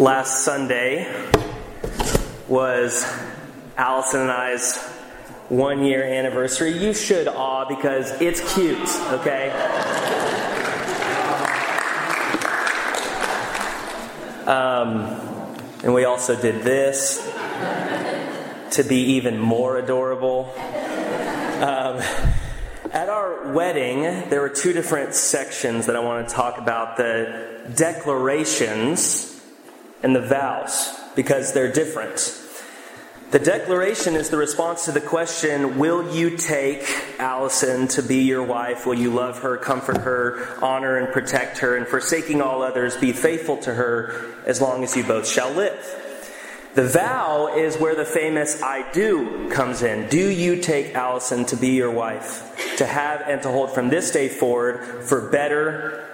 last Sunday was Allison and I's one year anniversary. You should awe because it's cute, okay? Um, and we also did this to be even more adorable. Um, at our wedding, there were two different sections that I want to talk about the declarations and the vows because they're different. The declaration is the response to the question Will you take Allison to be your wife? Will you love her, comfort her, honor and protect her, and forsaking all others, be faithful to her as long as you both shall live? The vow is where the famous I do comes in. Do you take Allison to be your wife, to have and to hold from this day forward for better,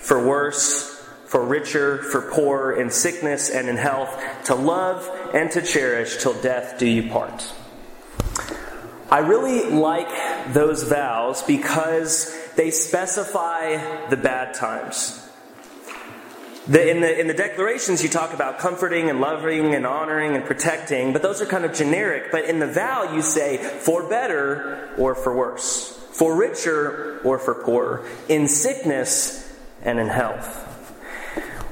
for worse, for richer, for poorer, in sickness and in health, to love and to cherish till death do you part. I really like those vows because they specify the bad times. The, in, the, in the declarations, you talk about comforting and loving and honoring and protecting, but those are kind of generic. But in the vow, you say for better or for worse, for richer or for poorer, in sickness and in health.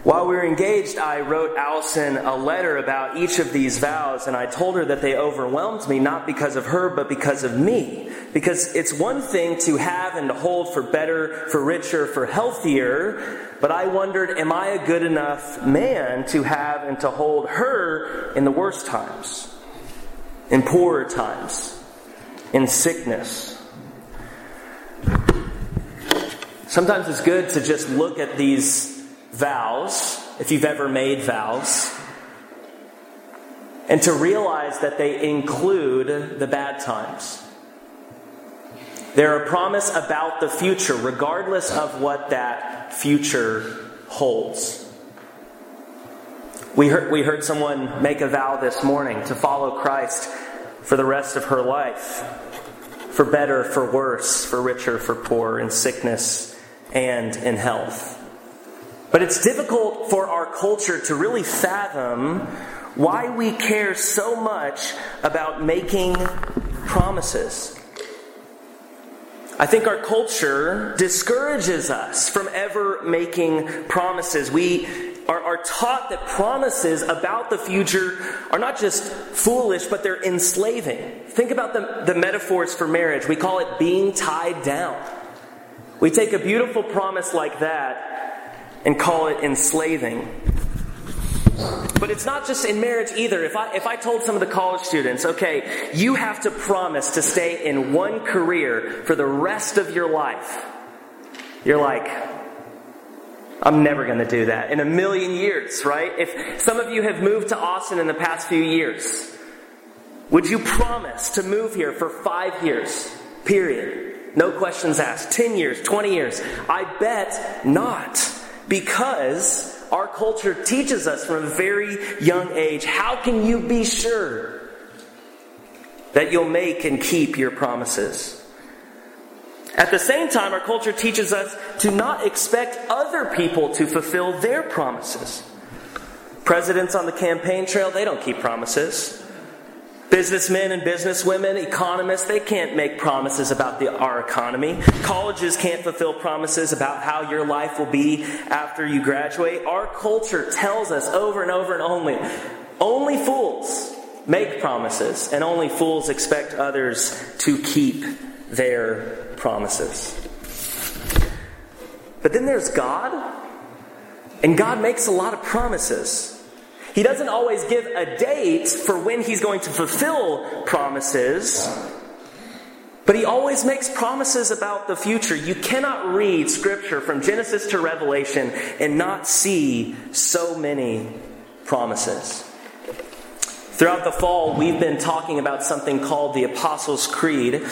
While we were engaged, I wrote Allison a letter about each of these vows, and I told her that they overwhelmed me not because of her, but because of me. Because it's one thing to have and to hold for better, for richer, for healthier, but I wondered, am I a good enough man to have and to hold her in the worst times, in poorer times, in sickness? Sometimes it's good to just look at these vows, if you've ever made vows, and to realize that they include the bad times. They're a promise about the future, regardless of what that future holds. We heard, we heard someone make a vow this morning to follow Christ for the rest of her life, for better, for worse, for richer, for poor, in sickness and in health. But it's difficult for our culture to really fathom why we care so much about making promises. I think our culture discourages us from ever making promises. We are, are, taught that promises about the future are not just foolish, but they're enslaving. Think about the, the metaphors for marriage. We call it being tied down. We take a beautiful promise like that and call it enslaving. But it's not just in marriage either. If I, if I told some of the college students, okay, you have to promise to stay in one career for the rest of your life, you're like, I'm never going to do that in a million years, right? If some of you have moved to Austin in the past few years, would you promise to move here for five years, period? No questions asked. 10 years, 20 years? I bet not. Because our culture teaches us from a very young age how can you be sure that you'll make and keep your promises? At the same time, our culture teaches us to not expect other people to fulfill their promises. Presidents on the campaign trail, they don't keep promises. Businessmen and businesswomen, economists, they can't make promises about the, our economy. Colleges can't fulfill promises about how your life will be after you graduate. Our culture tells us over and over and only, only fools make promises, and only fools expect others to keep their promises. But then there's God, and God makes a lot of promises. He doesn't always give a date for when he's going to fulfill promises, but he always makes promises about the future. You cannot read scripture from Genesis to Revelation and not see so many promises. Throughout the fall, we've been talking about something called the Apostles' Creed.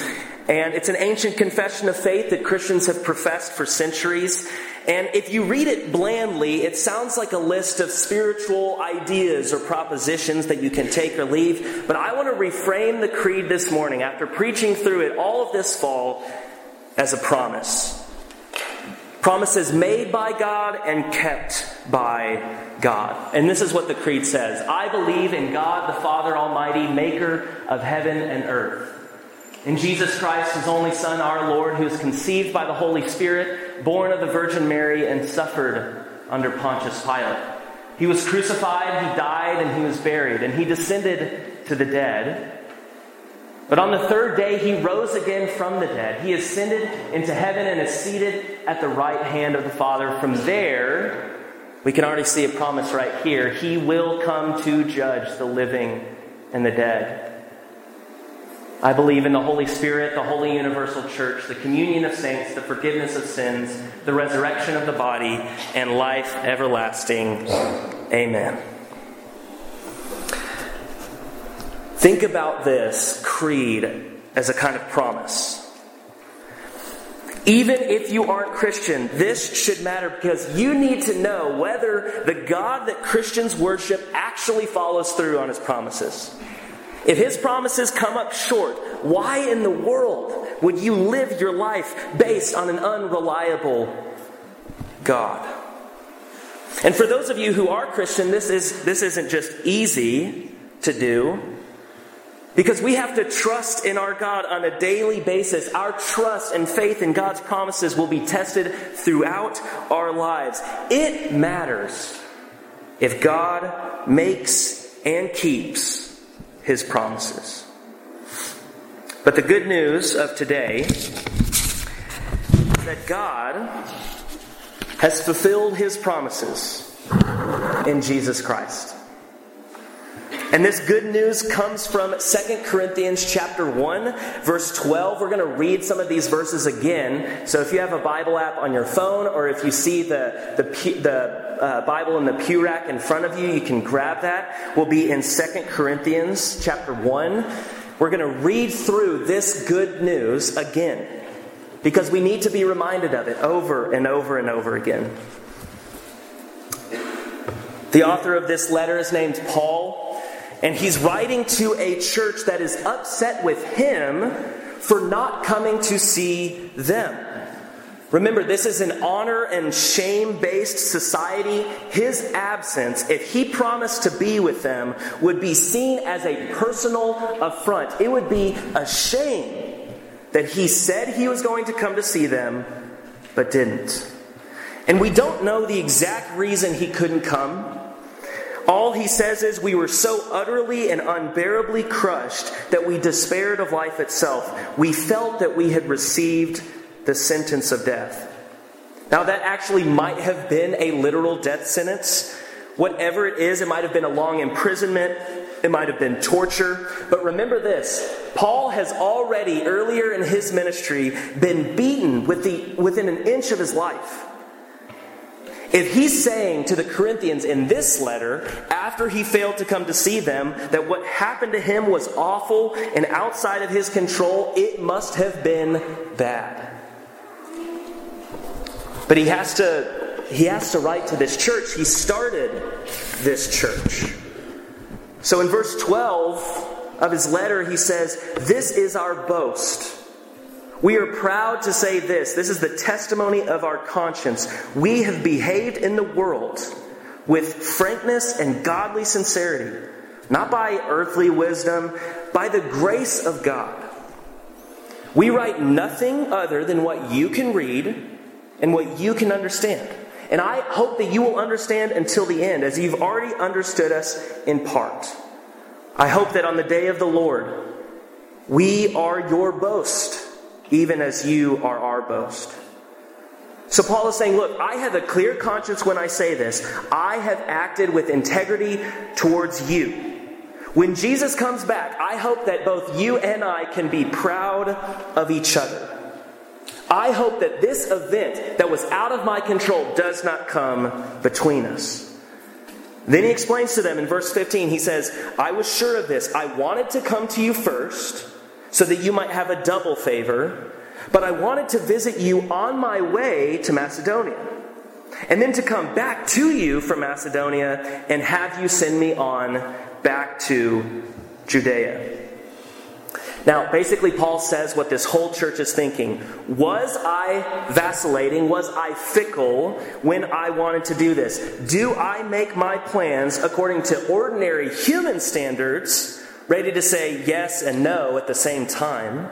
And it's an ancient confession of faith that Christians have professed for centuries. And if you read it blandly, it sounds like a list of spiritual ideas or propositions that you can take or leave. But I want to reframe the creed this morning after preaching through it all of this fall as a promise. Promises made by God and kept by God. And this is what the Creed says I believe in God the Father Almighty, maker of heaven and earth. In Jesus Christ, his only Son, our Lord, who was conceived by the Holy Spirit, born of the Virgin Mary, and suffered under Pontius Pilate. He was crucified, he died, and he was buried, and he descended to the dead. But on the third day, he rose again from the dead. He ascended into heaven and is seated at the right hand of the Father. From there, we can already see a promise right here. He will come to judge the living and the dead. I believe in the Holy Spirit, the Holy Universal Church, the communion of saints, the forgiveness of sins, the resurrection of the body, and life everlasting. Amen. Think about this creed as a kind of promise. Even if you aren't Christian, this should matter because you need to know whether the God that Christians worship actually follows through on his promises. If his promises come up short, why in the world would you live your life based on an unreliable God? And for those of you who are Christian, this, is, this isn't just easy to do. Because we have to trust in our God on a daily basis. Our trust and faith in God's promises will be tested throughout our lives. It matters if God makes and keeps his promises. But the good news of today is that God has fulfilled his promises in Jesus Christ. And this good news comes from 2 Corinthians chapter 1, verse 12. We're going to read some of these verses again. So if you have a Bible app on your phone or if you see the, the, the uh, Bible in the pew rack in front of you, you can grab that. We'll be in 2 Corinthians chapter 1. We're going to read through this good news again because we need to be reminded of it over and over and over again. The author of this letter is named Paul. And he's writing to a church that is upset with him for not coming to see them. Remember, this is an honor and shame based society. His absence, if he promised to be with them, would be seen as a personal affront. It would be a shame that he said he was going to come to see them, but didn't. And we don't know the exact reason he couldn't come. All he says is, We were so utterly and unbearably crushed that we despaired of life itself. We felt that we had received the sentence of death. Now, that actually might have been a literal death sentence. Whatever it is, it might have been a long imprisonment, it might have been torture. But remember this Paul has already, earlier in his ministry, been beaten with the, within an inch of his life. If he's saying to the Corinthians in this letter, after he failed to come to see them, that what happened to him was awful and outside of his control, it must have been bad. But he has to he has to write to this church. He started this church. So in verse 12 of his letter, he says, This is our boast we are proud to say this. This is the testimony of our conscience. We have behaved in the world with frankness and godly sincerity, not by earthly wisdom, by the grace of God. We write nothing other than what you can read and what you can understand. And I hope that you will understand until the end, as you've already understood us in part. I hope that on the day of the Lord, we are your boast even as you are our boast. So Paul is saying, Look, I have a clear conscience when I say this. I have acted with integrity towards you. When Jesus comes back, I hope that both you and I can be proud of each other. I hope that this event that was out of my control does not come between us. Then he explains to them in verse 15, he says, I was sure of this. I wanted to come to you first so that you might have a double favor. But I wanted to visit you on my way to Macedonia, and then to come back to you from Macedonia and have you send me on back to Judea. Now, basically, Paul says what this whole church is thinking. Was I vacillating? Was I fickle when I wanted to do this? Do I make my plans according to ordinary human standards, ready to say yes and no at the same time?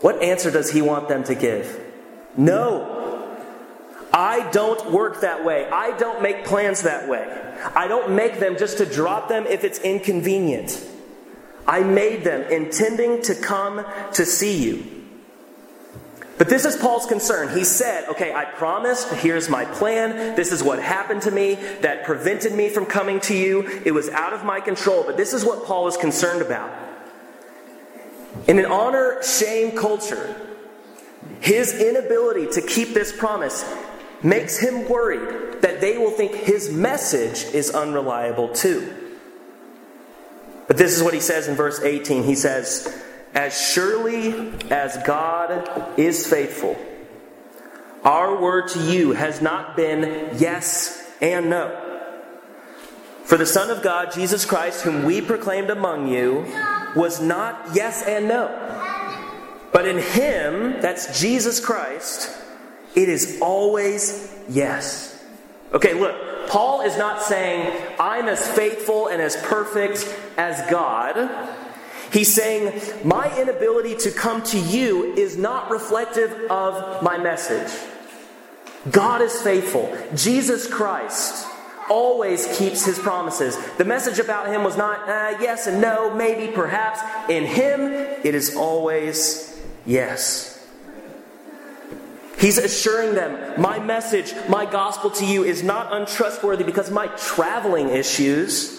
What answer does he want them to give? No. I don't work that way. I don't make plans that way. I don't make them just to drop them if it's inconvenient. I made them intending to come to see you. But this is Paul's concern. He said, Okay, I promised, here's my plan. This is what happened to me that prevented me from coming to you. It was out of my control. But this is what Paul is concerned about. In an honor shame culture, his inability to keep this promise makes him worried that they will think his message is unreliable too. But this is what he says in verse 18. He says, As surely as God is faithful, our word to you has not been yes and no. For the Son of God, Jesus Christ, whom we proclaimed among you, was not yes and no. But in him, that's Jesus Christ, it is always yes. Okay, look, Paul is not saying, I'm as faithful and as perfect as God. He's saying, my inability to come to you is not reflective of my message. God is faithful. Jesus Christ always keeps his promises. The message about him was not uh, yes and no, maybe, perhaps. In him, it is always yes. He's assuring them, my message, my gospel to you is not untrustworthy because my traveling issues.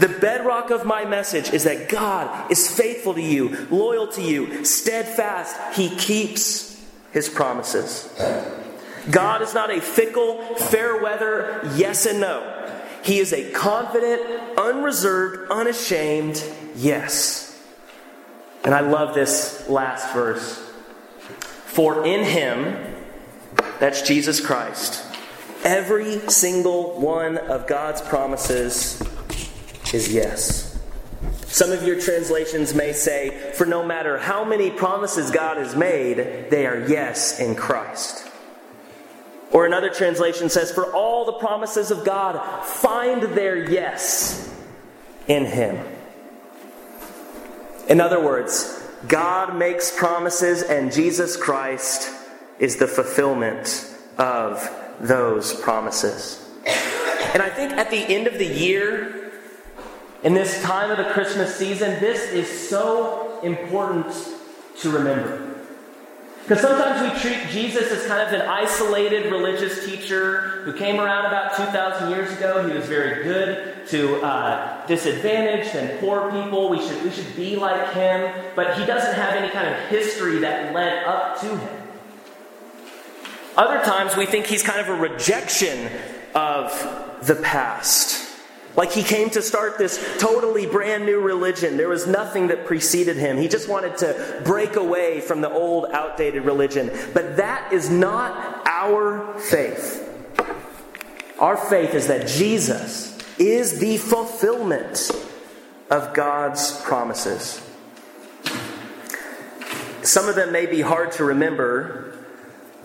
The bedrock of my message is that God is faithful to you, loyal to you, steadfast. He keeps his promises. God is not a fickle, fair weather yes and no. He is a confident, unreserved, unashamed yes. And I love this last verse. For in him, that's Jesus Christ, every single one of God's promises is yes. Some of your translations may say, For no matter how many promises God has made, they are yes in Christ. Or another translation says, For all the promises of God find their yes in Him. In other words, God makes promises, and Jesus Christ is the fulfillment of those promises. And I think at the end of the year, in this time of the Christmas season, this is so important to remember. Because sometimes we treat Jesus as kind of an isolated religious teacher who came around about 2,000 years ago. He was very good to uh, disadvantaged and poor people. We should, we should be like him. But he doesn't have any kind of history that led up to him. Other times we think he's kind of a rejection of the past. Like he came to start this totally brand new religion. There was nothing that preceded him. He just wanted to break away from the old, outdated religion. But that is not our faith. Our faith is that Jesus is the fulfillment of God's promises. Some of them may be hard to remember,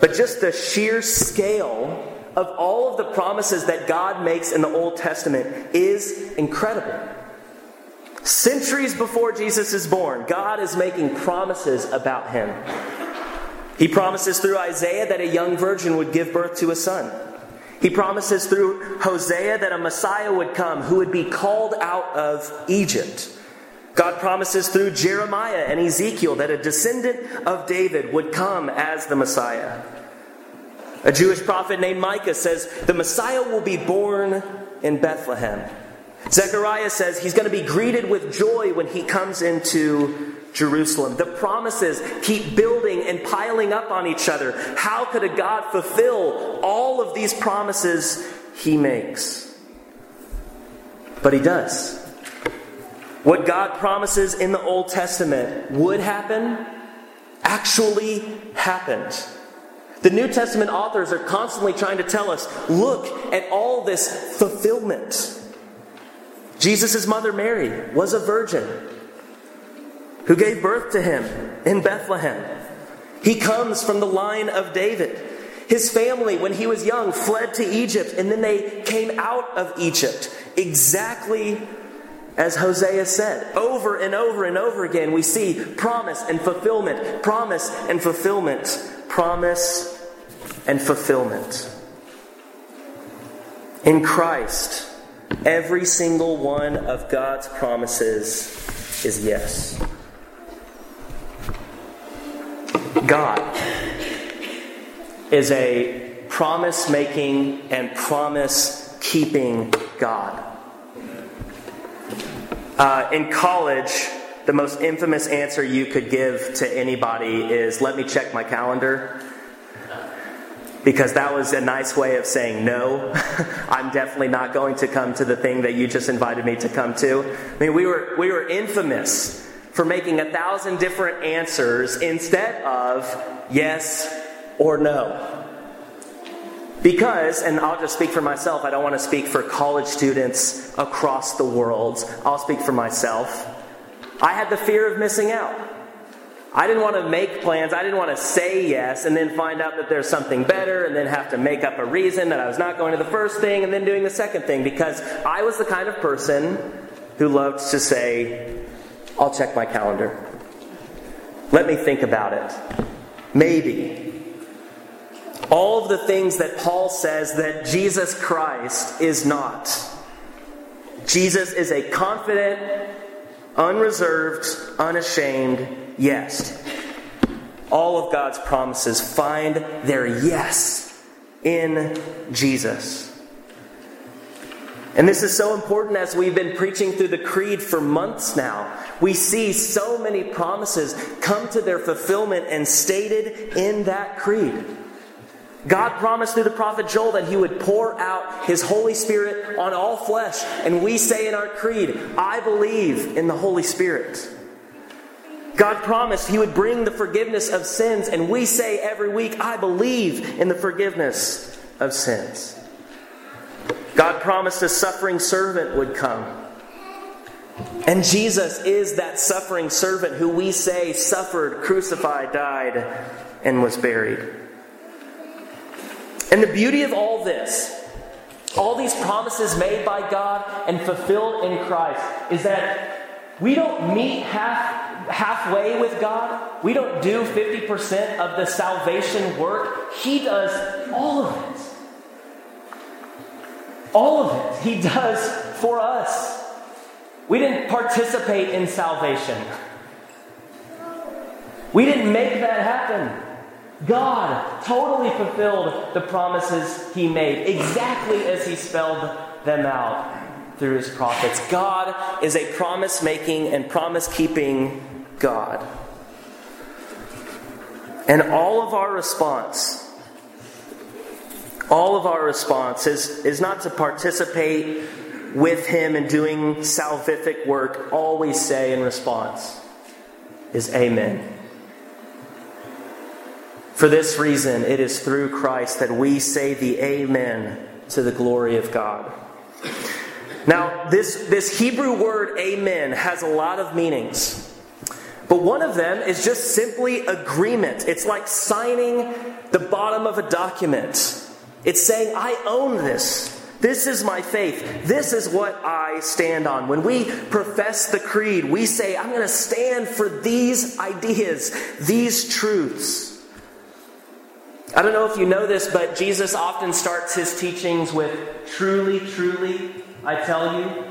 but just the sheer scale of all of the promises that God makes in the Old Testament is incredible. Centuries before Jesus is born, God is making promises about him. He promises through Isaiah that a young virgin would give birth to a son. He promises through Hosea that a Messiah would come who would be called out of Egypt. God promises through Jeremiah and Ezekiel that a descendant of David would come as the Messiah. A Jewish prophet named Micah says the Messiah will be born in Bethlehem. Zechariah says he's going to be greeted with joy when he comes into Jerusalem. The promises keep building and piling up on each other. How could a God fulfill all of these promises he makes? But he does. What God promises in the Old Testament would happen actually happened. The New Testament authors are constantly trying to tell us look at all this fulfillment. Jesus' mother Mary was a virgin. who gave birth to him in Bethlehem. He comes from the line of David. His family, when he was young, fled to Egypt, and then they came out of Egypt exactly as Hosea said. Over and over and over again, we see promise and fulfillment, promise and fulfillment, promise and fulfillment. In Christ, every single one of God's promises is yes. God is a promise making and promise keeping God. Uh, in college, the most infamous answer you could give to anybody is let me check my calendar. Because that was a nice way of saying no. I'm definitely not going to come to the thing that you just invited me to come to. I mean, we were, we were infamous for making a thousand different answers instead of yes or no. Because, and I'll just speak for myself, I don't want to speak for college students across the world. I'll speak for myself. I had the fear of missing out. I didn't want to make plans. I didn't want to say yes and then find out that there's something better and then have to make up a reason that I was not going to the first thing and then doing the second thing because I was the kind of person who loved to say, I'll check my calendar. Let me think about it. Maybe. All of the things that Paul says that Jesus Christ is not. Jesus is a confident, unreserved, unashamed yes. All of God's promises find their yes in Jesus. And this is so important as we've been preaching through the creed for months now. We see so many promises come to their fulfillment and stated in that creed. God promised through the prophet Joel that he would pour out his Holy Spirit on all flesh. And we say in our creed, I believe in the Holy Spirit. God promised he would bring the forgiveness of sins. And we say every week, I believe in the forgiveness of sins. God promised a suffering servant would come. And Jesus is that suffering servant who we say suffered, crucified, died, and was buried. And the beauty of all this, all these promises made by God and fulfilled in Christ, is that we don't meet half, halfway with God. We don't do 50% of the salvation work. He does all of it. All of it. He does for us. We didn't participate in salvation. We didn't make that happen. God totally fulfilled the promises He made exactly as He spelled them out through His prophets. God is a promise making and promise keeping God. And all of our response all of our response is, is not to participate with Him in doing salvific work. All we say in response is Amen. For this reason, it is through Christ that we say the Amen to the glory of God. Now, this, this Hebrew word Amen has a lot of meanings. But one of them is just simply agreement. It's like signing the bottom of a document. It's saying, I own this. This is my faith. This is what I stand on. When we profess the creed, we say, I'm going to stand for these ideas, these truths. I don't know if you know this, but Jesus often starts his teachings with truly, truly, I tell you.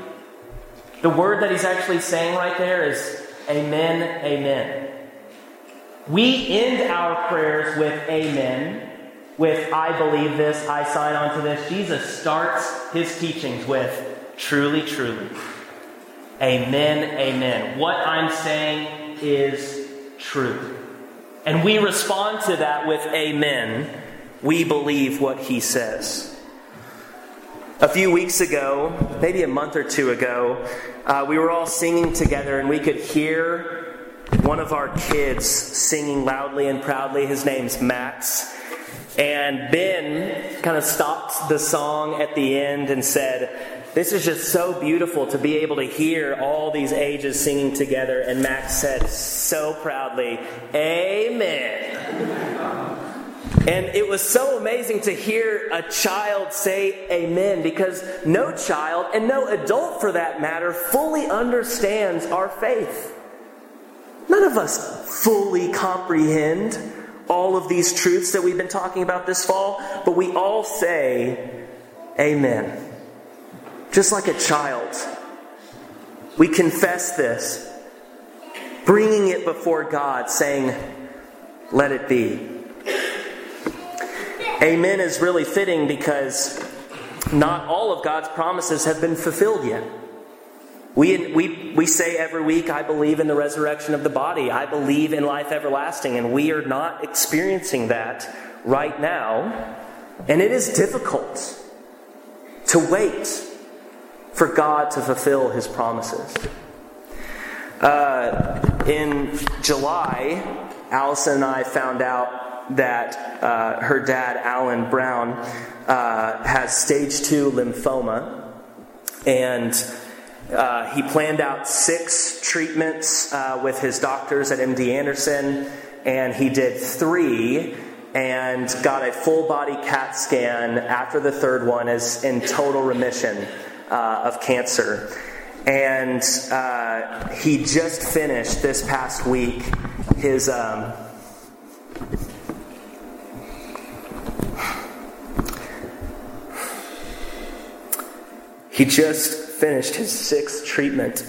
The word that he's actually saying right there is amen, amen. We end our prayers with amen with I believe this, I sign on to this. Jesus starts his teachings with truly, truly. Amen, amen. What I'm saying is true. And we respond to that with amen. We believe what he says. A few weeks ago, maybe a month or two ago, uh, we were all singing together and we could hear one of our kids singing loudly and proudly. His name's Max. And Ben kind of stopped the song at the end and said, this is just so beautiful to be able to hear all these ages singing together. And Max said so proudly, Amen. And it was so amazing to hear a child say amen because no child, and no adult for that matter, fully understands our faith. None of us fully comprehend all of these truths that we've been talking about this fall, but we all say amen. Just like a child. We confess this, bringing it before God, saying, Let it be. Amen is really fitting because not all of God's promises have been fulfilled yet. We, we, we say every week, I believe in the resurrection of the body. I believe in life everlasting. And we are not experiencing that right now. And it is difficult to wait for God to fulfill his promises. Uh, in July, Allison and I found out that uh, her dad, Alan Brown, uh, has stage two lymphoma. And uh, he planned out six treatments uh, with his doctors at MD Anderson, and he did three and got a full body CAT scan after the third one is in total remission uh, of cancer. And uh, he just finished this past week his. Um, he just finished his sixth treatment.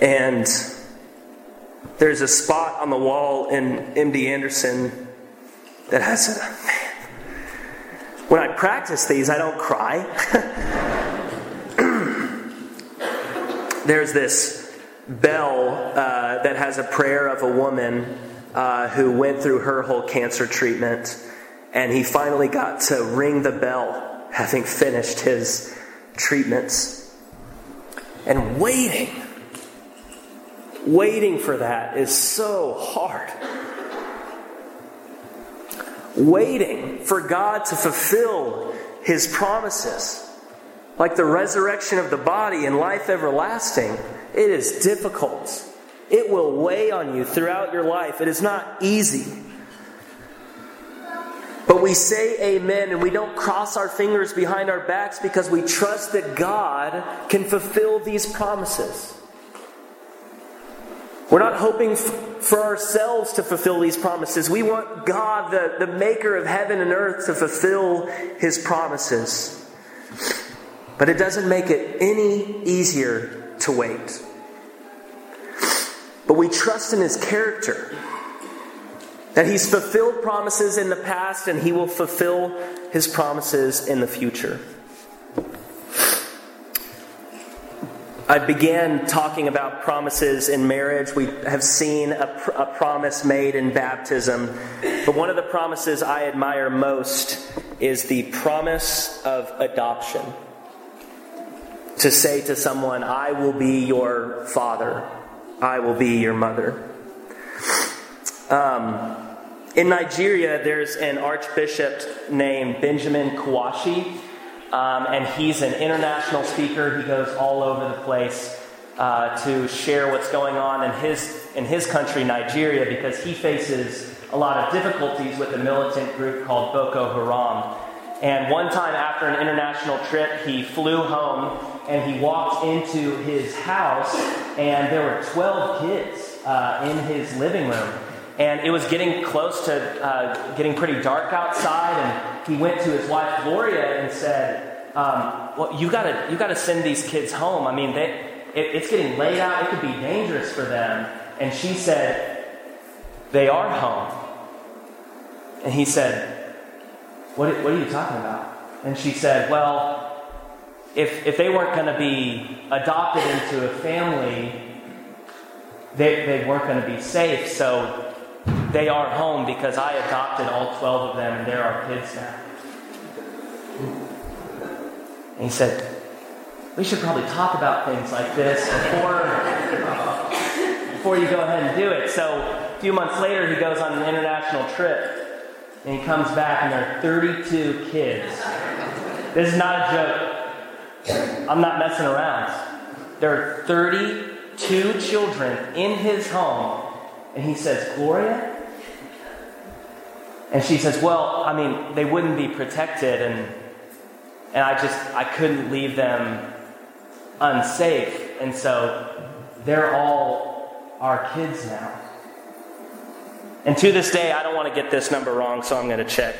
And there's a spot on the wall in MD Anderson that has a man. When I practice these, I don't cry. there's this bell uh, that has a prayer of a woman uh, who went through her whole cancer treatment, and he finally got to ring the bell, having finished his treatments. And waiting, waiting for that is so hard. Waiting for God to fulfill His promises, like the resurrection of the body and life everlasting, it is difficult. It will weigh on you throughout your life. It is not easy. But we say amen and we don't cross our fingers behind our backs because we trust that God can fulfill these promises. We're not hoping f- for ourselves to fulfill these promises. We want God, the, the maker of heaven and earth, to fulfill his promises. But it doesn't make it any easier to wait. But we trust in his character. That he's fulfilled promises in the past and he will fulfill his promises in the future. I began talking about promises in marriage. We have seen a, pr- a, promise made in baptism. But one of the promises I admire most is the promise of adoption. To say to someone, I will be your father, I will be your mother. Um, in Nigeria, there's an archbishop named Benjamin Kwashi, um, and he's an international speaker. He goes all over the place uh, to share what's going on in his, in his country, Nigeria, because he faces a lot of difficulties with a militant group called Boko Haram. And one time after an international trip, he flew home and he walked into his house, and there were 12 kids uh, in his living room. And it was getting close to uh, getting pretty dark outside, and he went to his wife Gloria and said, um, "Well, you gotta you gotta send these kids home. I mean, they, it, it's getting late out. It could be dangerous for them." And she said, "They are home." And he said, "What what are you talking about?" And she said, "Well, if if they weren't going to be adopted into a family." They, they weren't going to be safe, so they are home because I adopted all 12 of them and they're our kids now. And he said, We should probably talk about things like this before, before you go ahead and do it. So a few months later, he goes on an international trip and he comes back and there are 32 kids. This is not a joke. I'm not messing around. There are 32 children in his home, and he says, Gloria? And she says, Well, I mean, they wouldn't be protected, and, and I just, I couldn't leave them unsafe. And so they're all our kids now. And to this day, I don't want to get this number wrong, so I'm going to check.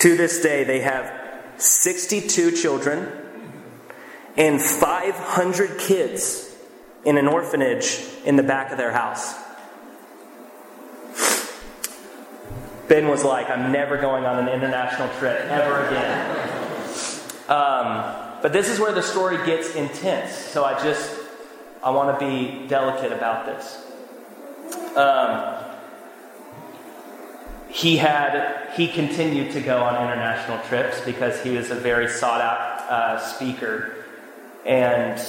To this day, they have 62 children and 500 kids in an orphanage in the back of their house. Ben was like, I'm never going on an international trip ever again. Um, but this is where the story gets intense. So I just, I want to be delicate about this. Um, he had, he continued to go on international trips because he was a very sought out uh, speaker. And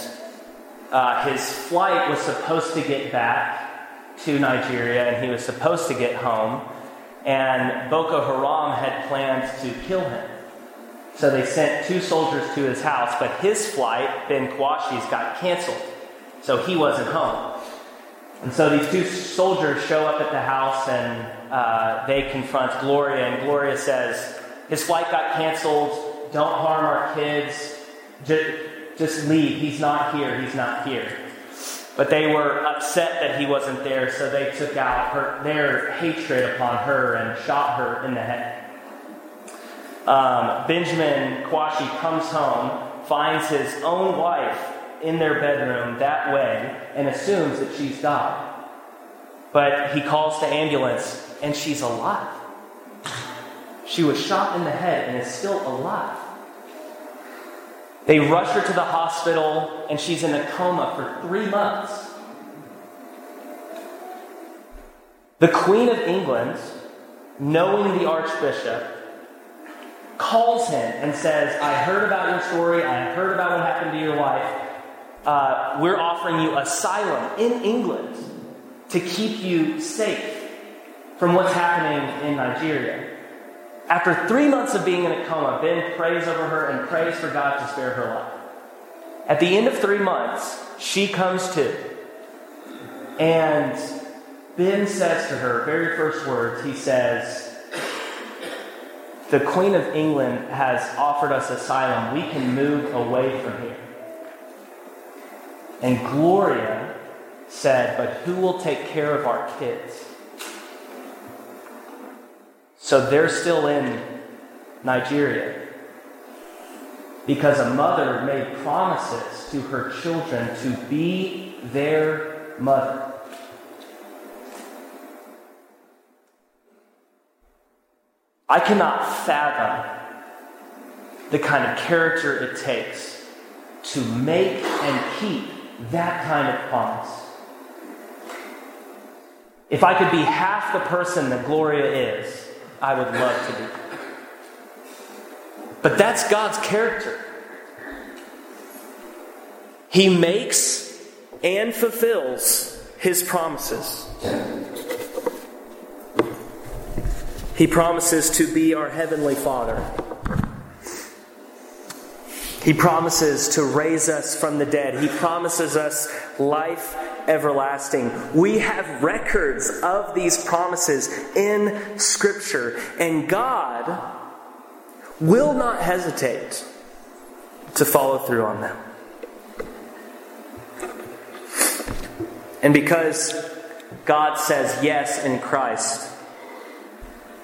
uh, his flight was supposed to get back to Nigeria and he was supposed to get home and Boko Haram had planned to kill him. So they sent two soldiers to his house, but his flight, Ben Kwashi's, got canceled. So he wasn't home. And so these two soldiers show up at the house and uh, they confront Gloria, and Gloria says, His flight got canceled. Don't harm our kids. Just, just leave. He's not here. He's not here. But they were upset that he wasn't there, so they took out her, their hatred upon her and shot her in the head. Um, Benjamin Kwashi comes home, finds his own wife in their bedroom that way, and assumes that she's died. But he calls the ambulance, and she's alive. She was shot in the head and is still alive. They rush her to the hospital, and she's in a coma for three months. The Queen of England, knowing the Archbishop, calls him and says, I heard about your story. I heard about what happened to your wife. Uh, we're offering you asylum in England to keep you safe from what's happening in Nigeria. After three months of being in a coma, Ben prays over her and prays for God to spare her life. At the end of three months, she comes to. And Ben says to her, very first words, he says, The Queen of England has offered us asylum. We can move away from here. And Gloria said, But who will take care of our kids? So they're still in Nigeria because a mother made promises to her children to be their mother. I cannot fathom the kind of character it takes to make and keep that kind of promise. If I could be half the person that Gloria is, I would love to be. But that's God's character. He makes and fulfills his promises. He promises to be our Heavenly Father. He promises to raise us from the dead. He promises us life everlasting. We have records of these promises in Scripture, and God will not hesitate to follow through on them. And because God says yes in Christ,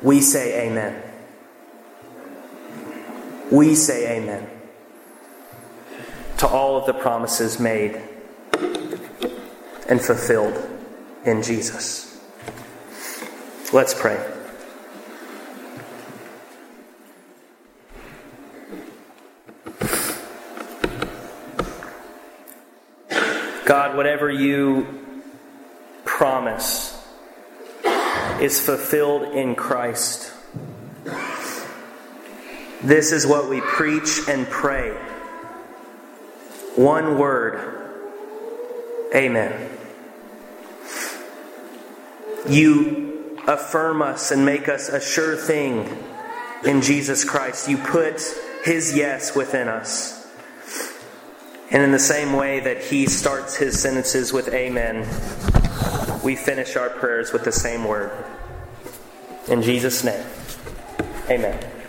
we say amen. We say amen to all of the promises made and fulfilled in Jesus. Let's pray. God, whatever you promise is fulfilled in Christ. This is what we preach and pray one word Amen. You affirm us and make us a sure thing in Jesus Christ. You put His yes within us. And in the same way that he starts his sentences with Amen, we finish our prayers with the same word. In Jesus' name, Amen.